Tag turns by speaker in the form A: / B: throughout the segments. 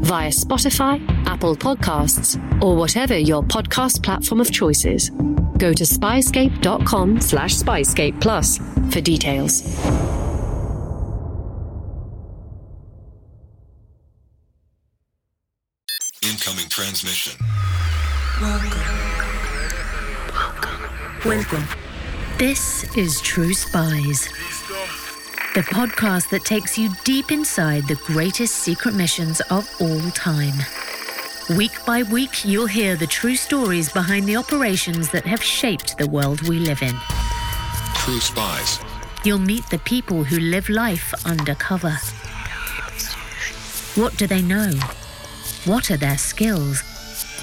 A: via Spotify, Apple Podcasts, or whatever your podcast platform of choice is. Go to spyscape.com slash spyscape plus for details.
B: Incoming transmission.
C: Welcome. Welcome. This is True Spies, the podcast that takes you deep inside the greatest secret missions of all time. Week by week, you'll hear the true stories behind the operations that have shaped the world we live in.
B: True Spies.
C: You'll meet the people who live life undercover. What do they know? What are their skills?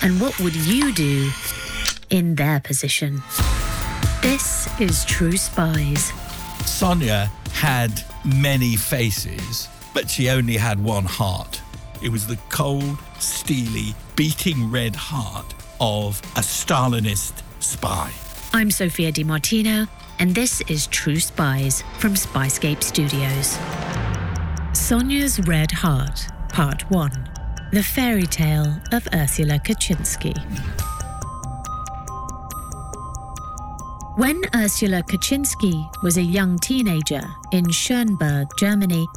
C: And what would you do in their position? This is True Spies.
D: Sonia had many faces, but she only had one heart. It was the cold, steely, beating red heart of a Stalinist spy.
C: I'm Sophia Di Martino, and this is True Spies from Spyscape Studios. Sonia's Red Heart, Part 1 The Fairy Tale of Ursula Kuczynski. When Ursula Kuczynski was a young teenager in Schönberg, Germany,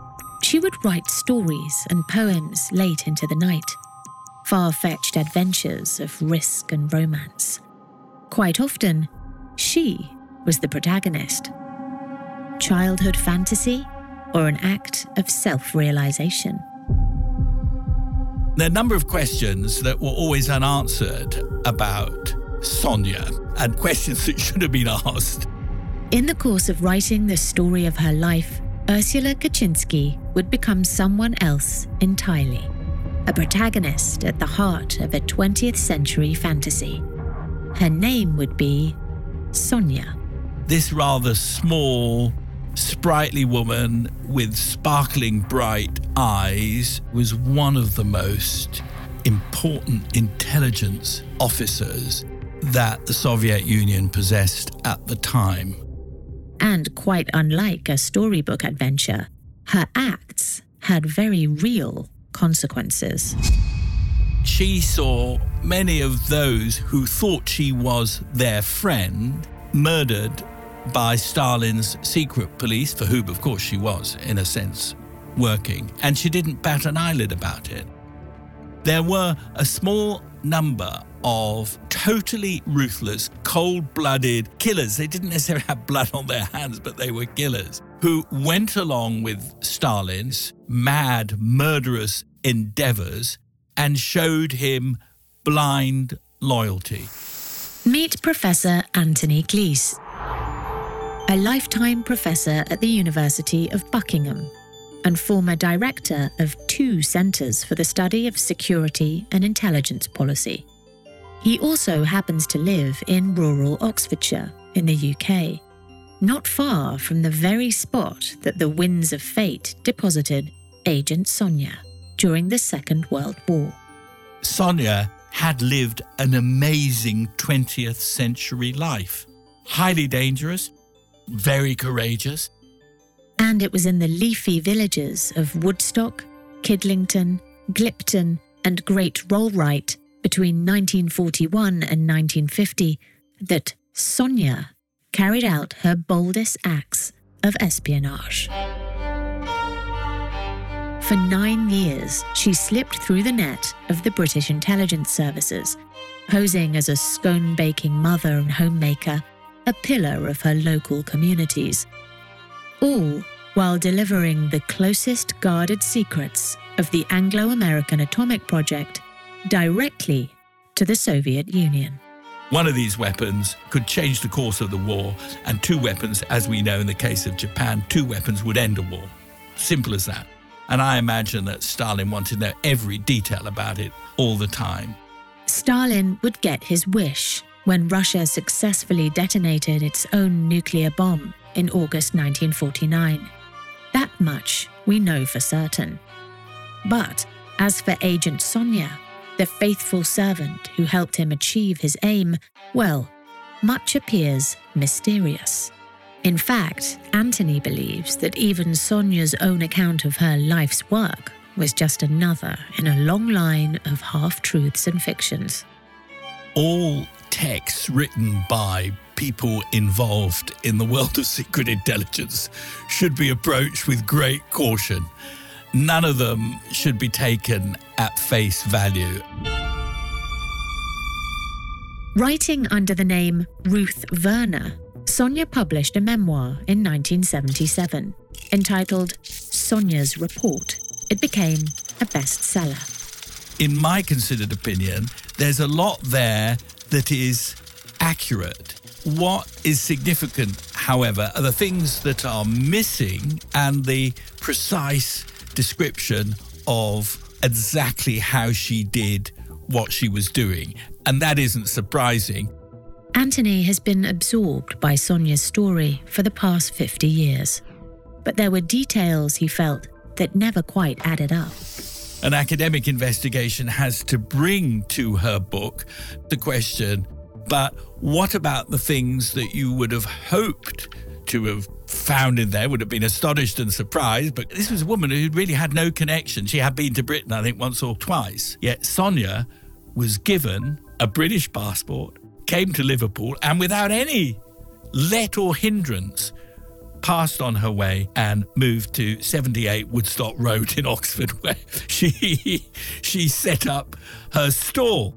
C: she would write stories and poems late into the night, far fetched adventures of risk and romance. Quite often, she was the protagonist. Childhood fantasy or an act of self realization?
D: There are a number of questions that were always unanswered about Sonia, and questions that should have been asked.
C: In the course of writing the story of her life, Ursula Kuczynski would become someone else entirely, a protagonist at the heart of a 20th century fantasy. Her name would be Sonia.
D: This rather small, sprightly woman with sparkling bright eyes was one of the most important intelligence officers that the Soviet Union possessed at the time.
C: And quite unlike a storybook adventure, her acts had very real consequences.
D: She saw many of those who thought she was their friend murdered by Stalin's secret police, for whom, of course, she was, in a sense, working, and she didn't bat an eyelid about it. There were a small number of totally ruthless, cold blooded killers. They didn't necessarily have blood on their hands, but they were killers who went along with Stalin's mad, murderous endeavors and showed him blind loyalty.
C: Meet Professor Anthony Glees, a lifetime professor at the University of Buckingham and former director of two centres for the study of security and intelligence policy. He also happens to live in rural Oxfordshire in the UK, not far from the very spot that the winds of fate deposited Agent Sonia during the Second World War.
D: Sonia had lived an amazing 20th century life. Highly dangerous, very courageous.
C: And it was in the leafy villages of Woodstock, Kidlington, Glympton, and Great Rollright between 1941 and 1950 that Sonia carried out her boldest acts of espionage. For nine years, she slipped through the net of the British intelligence services, posing as a scone baking mother and homemaker, a pillar of her local communities. All while delivering the closest guarded secrets of the Anglo American atomic project directly to the Soviet Union.
D: One of these weapons could change the course of the war, and two weapons, as we know in the case of Japan, two weapons would end a war. Simple as that. And I imagine that Stalin wanted to know every detail about it all the time.
C: Stalin would get his wish when Russia successfully detonated its own nuclear bomb in August 1949. That much we know for certain. But as for Agent Sonia, the faithful servant who helped him achieve his aim, well, much appears mysterious. In fact, Anthony believes that even Sonia's own account of her life's work was just another in a long line of half truths and fictions.
D: All texts written by people involved in the world of secret intelligence should be approached with great caution. None of them should be taken at face value.
C: Writing under the name Ruth Werner, Sonia published a memoir in 1977 entitled Sonia's Report. It became a bestseller.
D: In my considered opinion, there's a lot there that is accurate. What is significant, however, are the things that are missing and the precise description of exactly how she did what she was doing. And that isn't surprising.
C: Anthony has been absorbed by Sonia's story for the past 50 years. But there were details he felt that never quite added up.
D: An academic investigation has to bring to her book the question but what about the things that you would have hoped to have found in there, would have been astonished and surprised? But this was a woman who really had no connection. She had been to Britain, I think, once or twice. Yet Sonia was given a British passport, came to Liverpool, and without any let or hindrance, passed on her way and moved to 78 Woodstock Road in Oxford, where she she set up her store.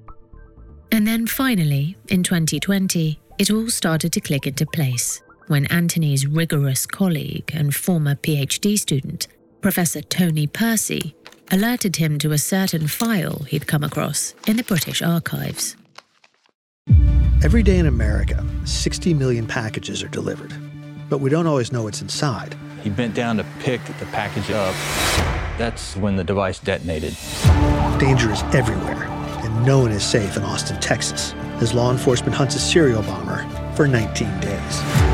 C: And then finally, in 2020, it all started to click into place when Anthony's rigorous colleague and former PhD student, Professor Tony Percy, alerted him to a certain file he'd come across in the British archives.
E: Every day in America, 60 million packages are delivered, but we don't always know what's inside.
F: He bent down to pick the package up. That's when the device detonated.
E: Danger is everywhere and no one is safe in Austin, Texas, as law enforcement hunts a serial bomber for 19 days.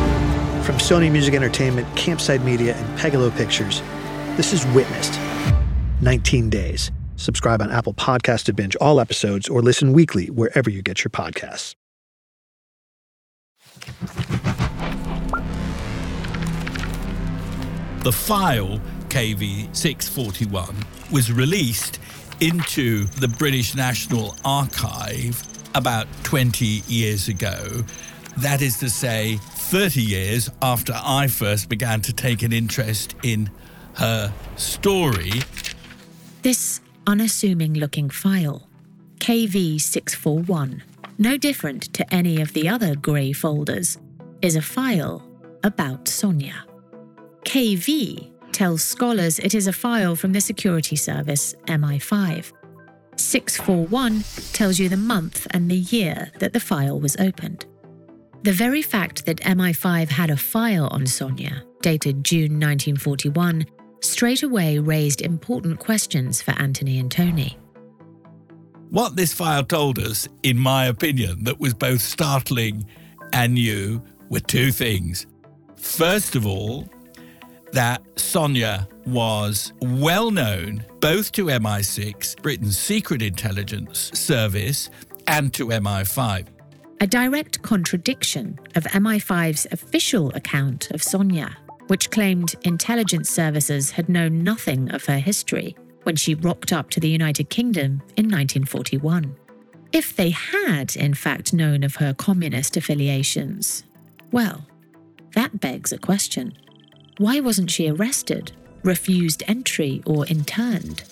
E: From Sony Music Entertainment, Campside Media, and Pegalo Pictures, this is Witnessed 19 Days. Subscribe on Apple Podcasts to binge all episodes or listen weekly wherever you get your podcasts.
D: The file KV641 was released into the British National Archive about 20 years ago. That is to say, 30 years after I first began to take an interest in her story.
C: This unassuming looking file, KV641, no different to any of the other grey folders, is a file about Sonia. KV tells scholars it is a file from the security service MI5. 641 tells you the month and the year that the file was opened. The very fact that MI5 had a file on Sonia, dated June 1941, straight away raised important questions for Anthony and Tony.
D: What this file told us, in my opinion, that was both startling and new were two things. First of all, that Sonia was well known both to MI6, Britain's secret intelligence service, and to MI5.
C: A direct contradiction of MI5's official account of Sonia, which claimed intelligence services had known nothing of her history when she rocked up to the United Kingdom in 1941. If they had, in fact, known of her communist affiliations, well, that begs a question. Why wasn't she arrested, refused entry, or interned?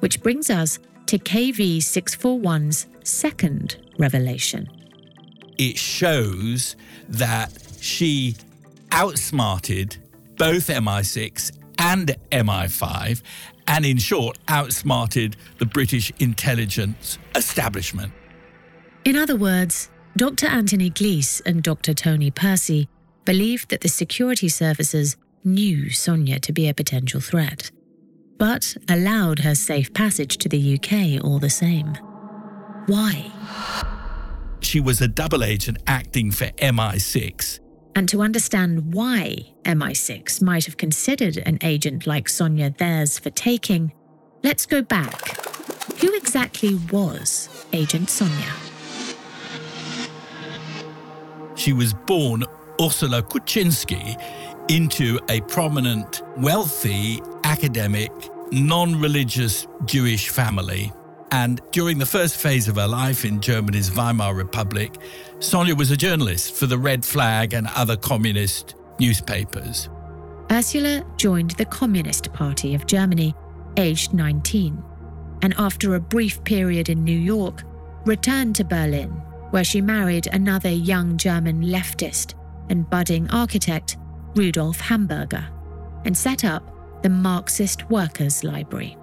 C: Which brings us to KV 641's second revelation.
D: It shows that she outsmarted both MI6 and MI5, and in short, outsmarted the British intelligence establishment.
C: In other words, Dr. Anthony Glees and Dr. Tony Percy believed that the security services knew Sonia to be a potential threat, but allowed her safe passage to the UK all the same. Why?
D: She was a double agent acting for MI6.
C: And to understand why MI6 might have considered an agent like Sonia theirs for taking, let's go back. Who exactly was Agent Sonia?
D: She was born Ursula Kuczynski into a prominent, wealthy, academic, non religious Jewish family. And during the first phase of her life in Germany's Weimar Republic, Sonia was a journalist for the Red Flag and other communist newspapers.
C: Ursula joined the Communist Party of Germany, aged 19, and after a brief period in New York, returned to Berlin, where she married another young German leftist and budding architect, Rudolf Hamburger, and set up the Marxist Workers' Library.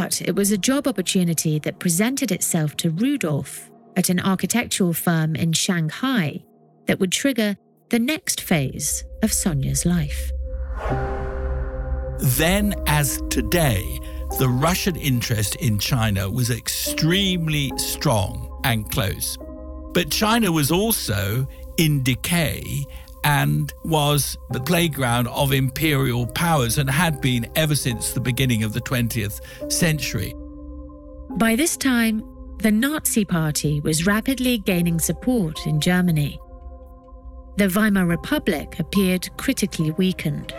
C: But it was a job opportunity that presented itself to Rudolf at an architectural firm in Shanghai that would trigger the next phase of Sonia's life.
D: Then, as today, the Russian interest in China was extremely strong and close. But China was also in decay and was the playground of imperial powers and had been ever since the beginning of the 20th century.
C: By this time, the Nazi Party was rapidly gaining support in Germany. The Weimar Republic appeared critically weakened.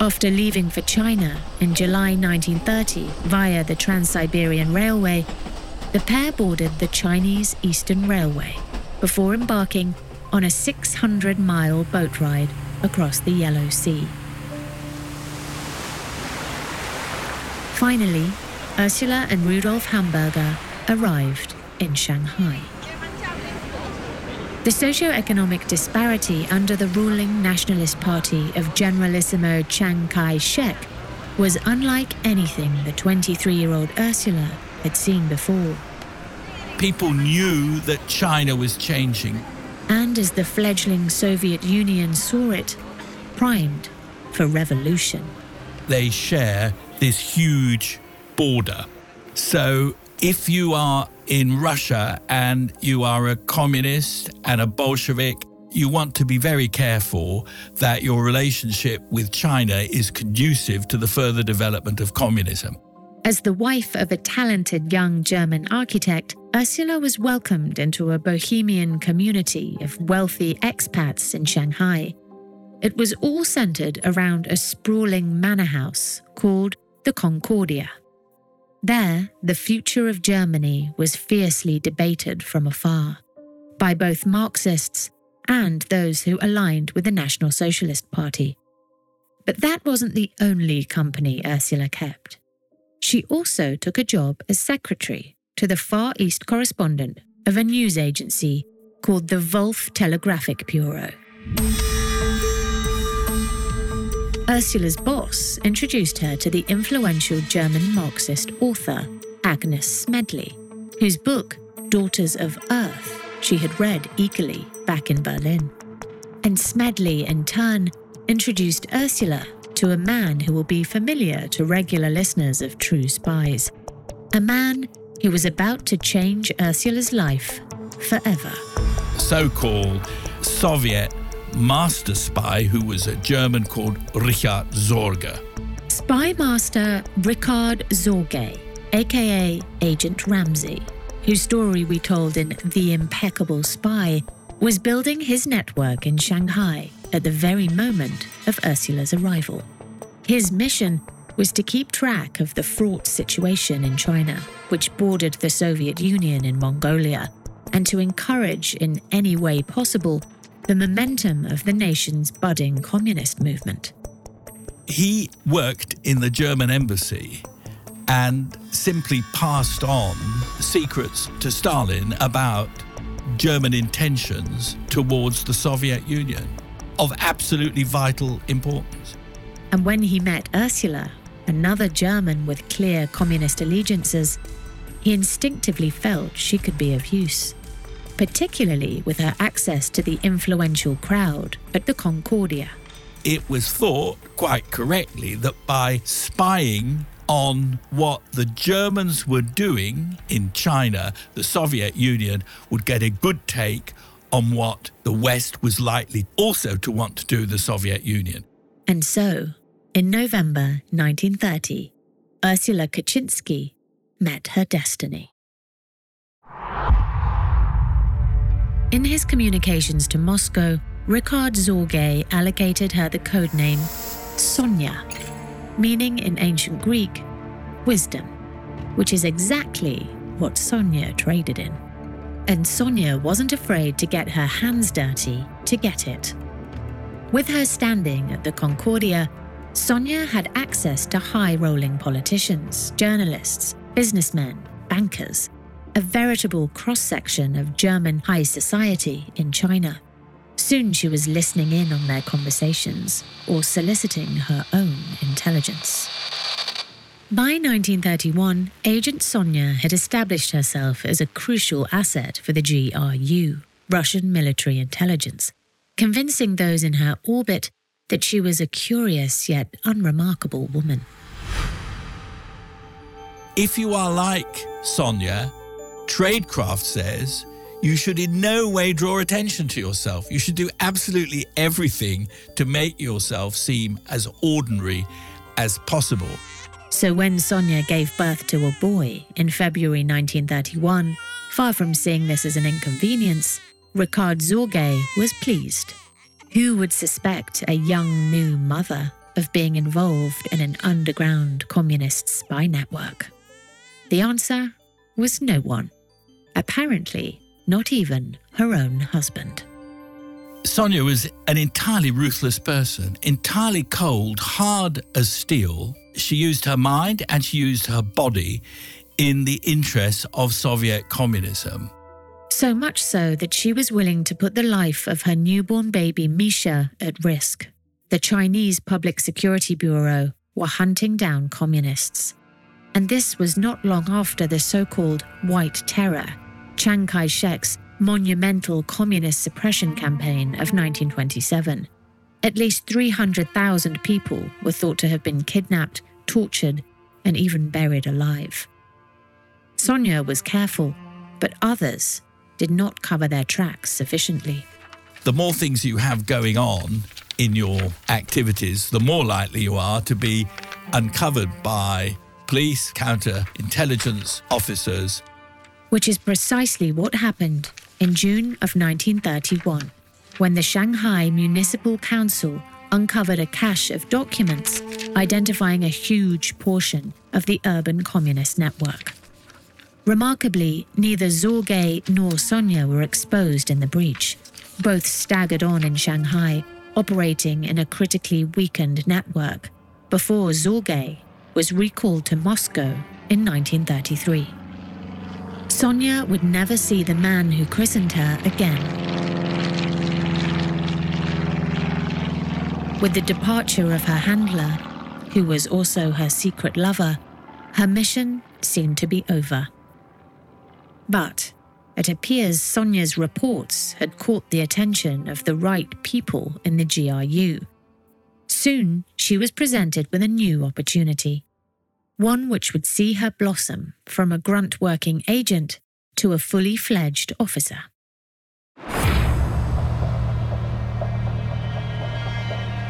C: After leaving for China in July 1930 via the Trans Siberian Railway, the pair boarded the Chinese Eastern Railway before embarking on a 600 mile boat ride across the Yellow Sea. Finally, Ursula and Rudolf Hamburger arrived in Shanghai. The socio-economic disparity under the ruling Nationalist Party of Generalissimo Chiang Kai shek was unlike anything the 23 year old Ursula had seen before.
D: People knew that China was changing
C: and as the fledgling Soviet Union saw it, primed for revolution.
D: They share this huge border. So if you are in Russia and you are a communist and a Bolshevik, you want to be very careful that your relationship with China is conducive to the further development of communism.
C: As the wife of a talented young German architect, Ursula was welcomed into a bohemian community of wealthy expats in Shanghai. It was all centered around a sprawling manor house called the Concordia. There, the future of Germany was fiercely debated from afar by both Marxists and those who aligned with the National Socialist Party. But that wasn't the only company Ursula kept. She also took a job as secretary to the Far East correspondent of a news agency called the Wolff Telegraphic Bureau. Ursula's boss introduced her to the influential German Marxist author Agnes Smedley, whose book, Daughters of Earth, she had read eagerly back in Berlin. And Smedley, in turn, introduced Ursula to a man who will be familiar to regular listeners of True Spies. A man who was about to change Ursula's life forever.
D: So called Soviet master spy who was a German called Richard Sorge.
C: Spy master Richard Sorge, aka Agent Ramsay, whose story we told in The Impeccable Spy, was building his network in Shanghai at the very moment of Ursula's arrival. His mission was to keep track of the fraught situation in China, which bordered the Soviet Union in Mongolia, and to encourage in any way possible the momentum of the nation's budding communist movement.
D: He worked in the German embassy and simply passed on secrets to Stalin about German intentions towards the Soviet Union of absolutely vital importance.
C: And when he met Ursula, another German with clear communist allegiances, he instinctively felt she could be of use, particularly with her access to the influential crowd at the Concordia.
D: It was thought, quite correctly, that by spying on what the Germans were doing in China, the Soviet Union would get a good take on what the West was likely also to want to do the Soviet Union.
C: And so, in November 1930, Ursula Kuczynski met her destiny. In his communications to Moscow, Richard Sorge allocated her the codename Sonia, meaning in ancient Greek, wisdom, which is exactly what Sonia traded in. And Sonia wasn't afraid to get her hands dirty to get it. With her standing at the Concordia, Sonia had access to high rolling politicians, journalists, businessmen, bankers, a veritable cross section of German high society in China. Soon she was listening in on their conversations or soliciting her own intelligence. By 1931, Agent Sonia had established herself as a crucial asset for the GRU, Russian military intelligence, convincing those in her orbit that she was a curious yet unremarkable woman.
D: If you are like Sonia, Tradecraft says you should in no way draw attention to yourself. You should do absolutely everything to make yourself seem as ordinary as possible.
C: So when Sonia gave birth to a boy in February 1931, far from seeing this as an inconvenience, Ricard Sorge was pleased. Who would suspect a young new mother of being involved in an underground communist spy network? The answer was no one. Apparently, not even her own husband.
D: Sonia was an entirely ruthless person, entirely cold, hard as steel. She used her mind and she used her body in the interests of Soviet communism.
C: So much so that she was willing to put the life of her newborn baby Misha at risk. The Chinese Public Security Bureau were hunting down communists. And this was not long after the so called White Terror, Chiang Kai shek's monumental communist suppression campaign of 1927. At least 300,000 people were thought to have been kidnapped, tortured, and even buried alive. Sonia was careful, but others did not cover their tracks sufficiently.
D: The more things you have going on in your activities, the more likely you are to be uncovered by police, counter-intelligence officers.
C: Which is precisely what happened in June of 1931, when the Shanghai Municipal Council uncovered a cache of documents identifying a huge portion of the urban communist network. Remarkably, neither Sorge nor Sonia were exposed in the breach. Both staggered on in Shanghai, operating in a critically weakened network, before Sorge was recalled to Moscow in 1933. Sonia would never see the man who christened her again. With the departure of her handler, who was also her secret lover, her mission seemed to be over. But it appears Sonia's reports had caught the attention of the right people in the GRU. Soon she was presented with a new opportunity, one which would see her blossom from a grunt working agent to a fully fledged officer.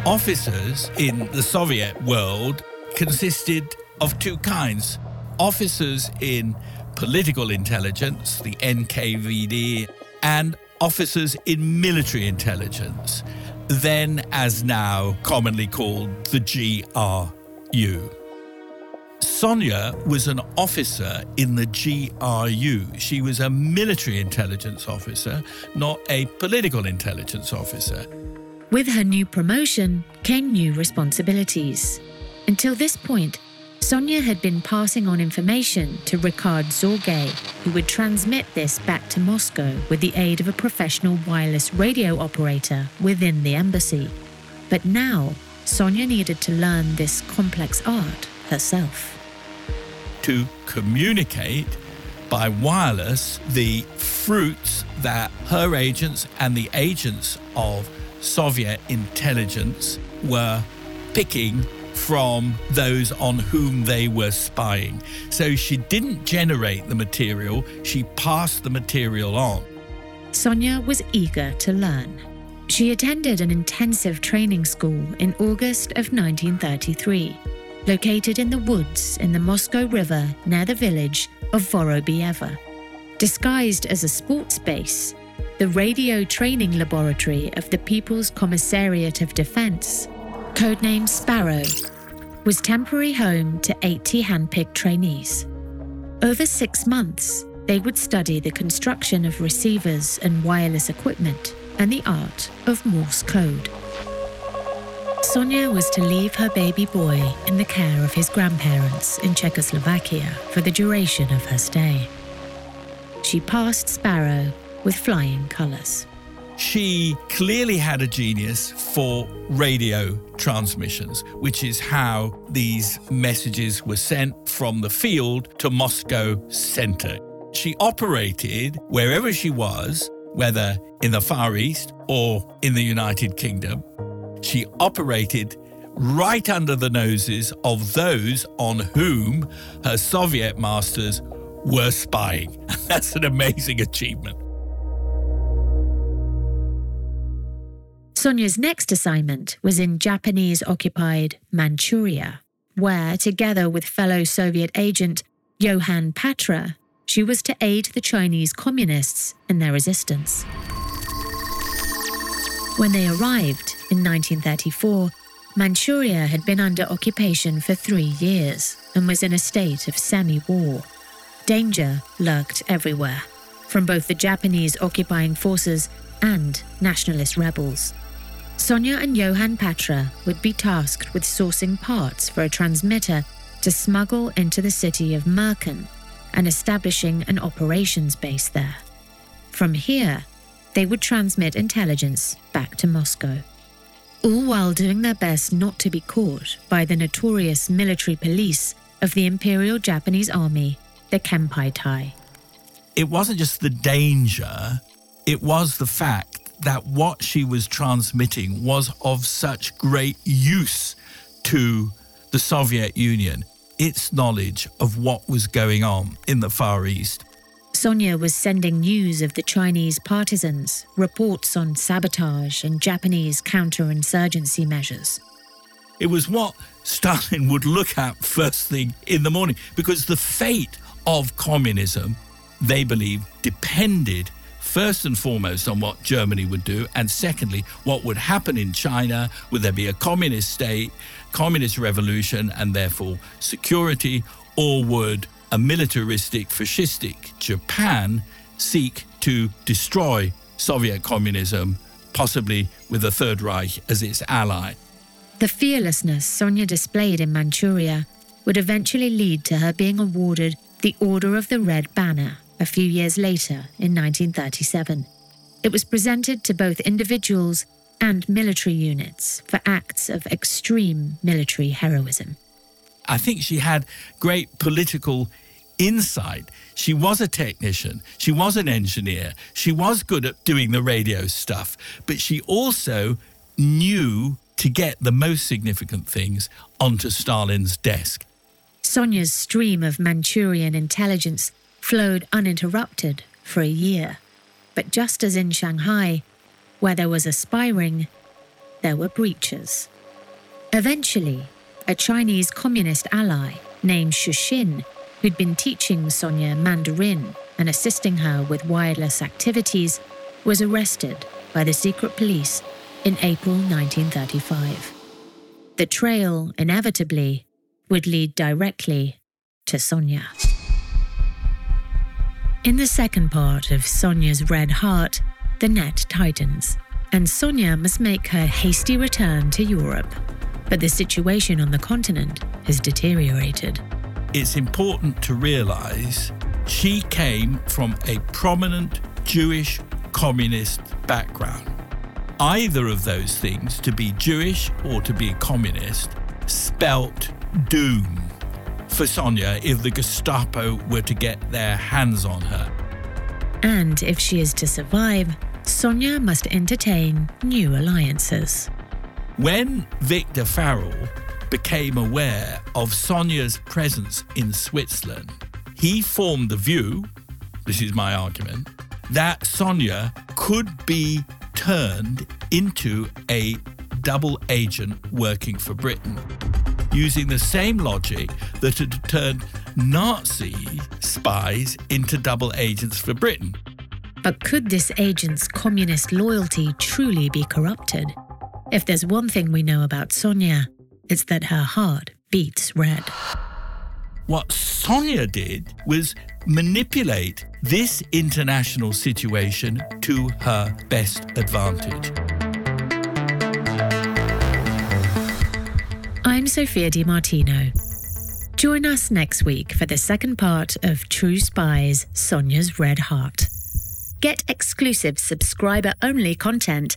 D: Officers in the Soviet world consisted of two kinds officers in political intelligence, the NKVD, and officers in military intelligence, then as now commonly called the GRU. Sonia was an officer in the GRU. She was a military intelligence officer, not a political intelligence officer.
C: With her new promotion came new responsibilities. Until this point, Sonia had been passing on information to Ricard Sorge, who would transmit this back to Moscow with the aid of a professional wireless radio operator within the embassy. But now, Sonia needed to learn this complex art herself.
D: To communicate by wireless the fruits that her agents and the agents of Soviet intelligence were picking from those on whom they were spying. So she didn't generate the material, she passed the material on.
C: Sonia was eager to learn. She attended an intensive training school in August of 1933, located in the woods in the Moscow River near the village of Vorobyevo. Disguised as a sports base, the radio training laboratory of the People's Commissariat of Defense, codenamed Sparrow, was temporary home to 80 handpicked trainees. Over six months, they would study the construction of receivers and wireless equipment and the art of Morse code. Sonia was to leave her baby boy in the care of his grandparents in Czechoslovakia for the duration of her stay. She passed Sparrow with flying colours.
D: She clearly had a genius for radio transmissions, which is how these messages were sent from the field to Moscow center. She operated wherever she was, whether in the Far East or in the United Kingdom. She operated right under the noses of those on whom her Soviet masters were spying. That's an amazing achievement.
C: Sonia's next assignment was in Japanese occupied Manchuria, where, together with fellow Soviet agent Johann Patra, she was to aid the Chinese communists in their resistance. When they arrived in 1934, Manchuria had been under occupation for three years and was in a state of semi war. Danger lurked everywhere, from both the Japanese occupying forces and nationalist rebels. Sonia and Johann Patra would be tasked with sourcing parts for a transmitter to smuggle into the city of Mukden and establishing an operations base there. From here, they would transmit intelligence back to Moscow. All while doing their best not to be caught by the notorious military police of the Imperial Japanese Army, the Kempeitai.
D: It wasn't just the danger, it was the fact that what she was transmitting was of such great use to the Soviet Union, its knowledge of what was going on in the Far East.
C: Sonia was sending news of the Chinese partisans, reports on sabotage and Japanese counterinsurgency measures.
D: It was what Stalin would look at first thing in the morning because the fate of communism, they believed, depended first and foremost on what Germany would do, and secondly, what would happen in China. Would there be a communist state, communist revolution, and therefore security, or would a militaristic, fascistic Japan seek to destroy Soviet communism, possibly with the Third Reich as its ally?
C: The fearlessness Sonia displayed in Manchuria would eventually lead to her being awarded the Order of the Red Banner a few years later in 1937. It was presented to both individuals and military units for acts of extreme military heroism.
D: I think she had great political insight. She was a technician, she was an engineer, she was good at doing the radio stuff, but she also knew to get the most significant things onto Stalin's desk.
C: Sonia's stream of Manchurian intelligence flowed uninterrupted for a year. But just as in Shanghai, where there was a spy ring, there were breaches. Eventually, a Chinese communist ally named Shuxin, who'd been teaching Sonia Mandarin and assisting her with wireless activities, was arrested by the secret police in April 1935. The trail, inevitably, would lead directly to Sonia. In the second part of Sonia's Red Heart, the net tightens, and Sonia must make her hasty return to Europe. But the situation on the continent has deteriorated.
D: It's important to realize she came from a prominent Jewish communist background. Either of those things, to be Jewish or to be a communist, spelt doom for Sonia if the Gestapo were to get their hands on her.
C: And if she is to survive, Sonia must entertain new alliances.
D: When Victor Farrell became aware of Sonia's presence in Switzerland, he formed the view this is my argument that Sonia could be turned into a double agent working for Britain, using the same logic that had turned Nazi spies into double agents for Britain.
C: But could this agent's communist loyalty truly be corrupted? If there's one thing we know about Sonia, it's that her heart beats red.
D: What Sonia did was manipulate this international situation to her best advantage.
C: I'm Sophia Di Martino. Join us next week for the second part of True Spies Sonia's Red Heart. Get exclusive subscriber only content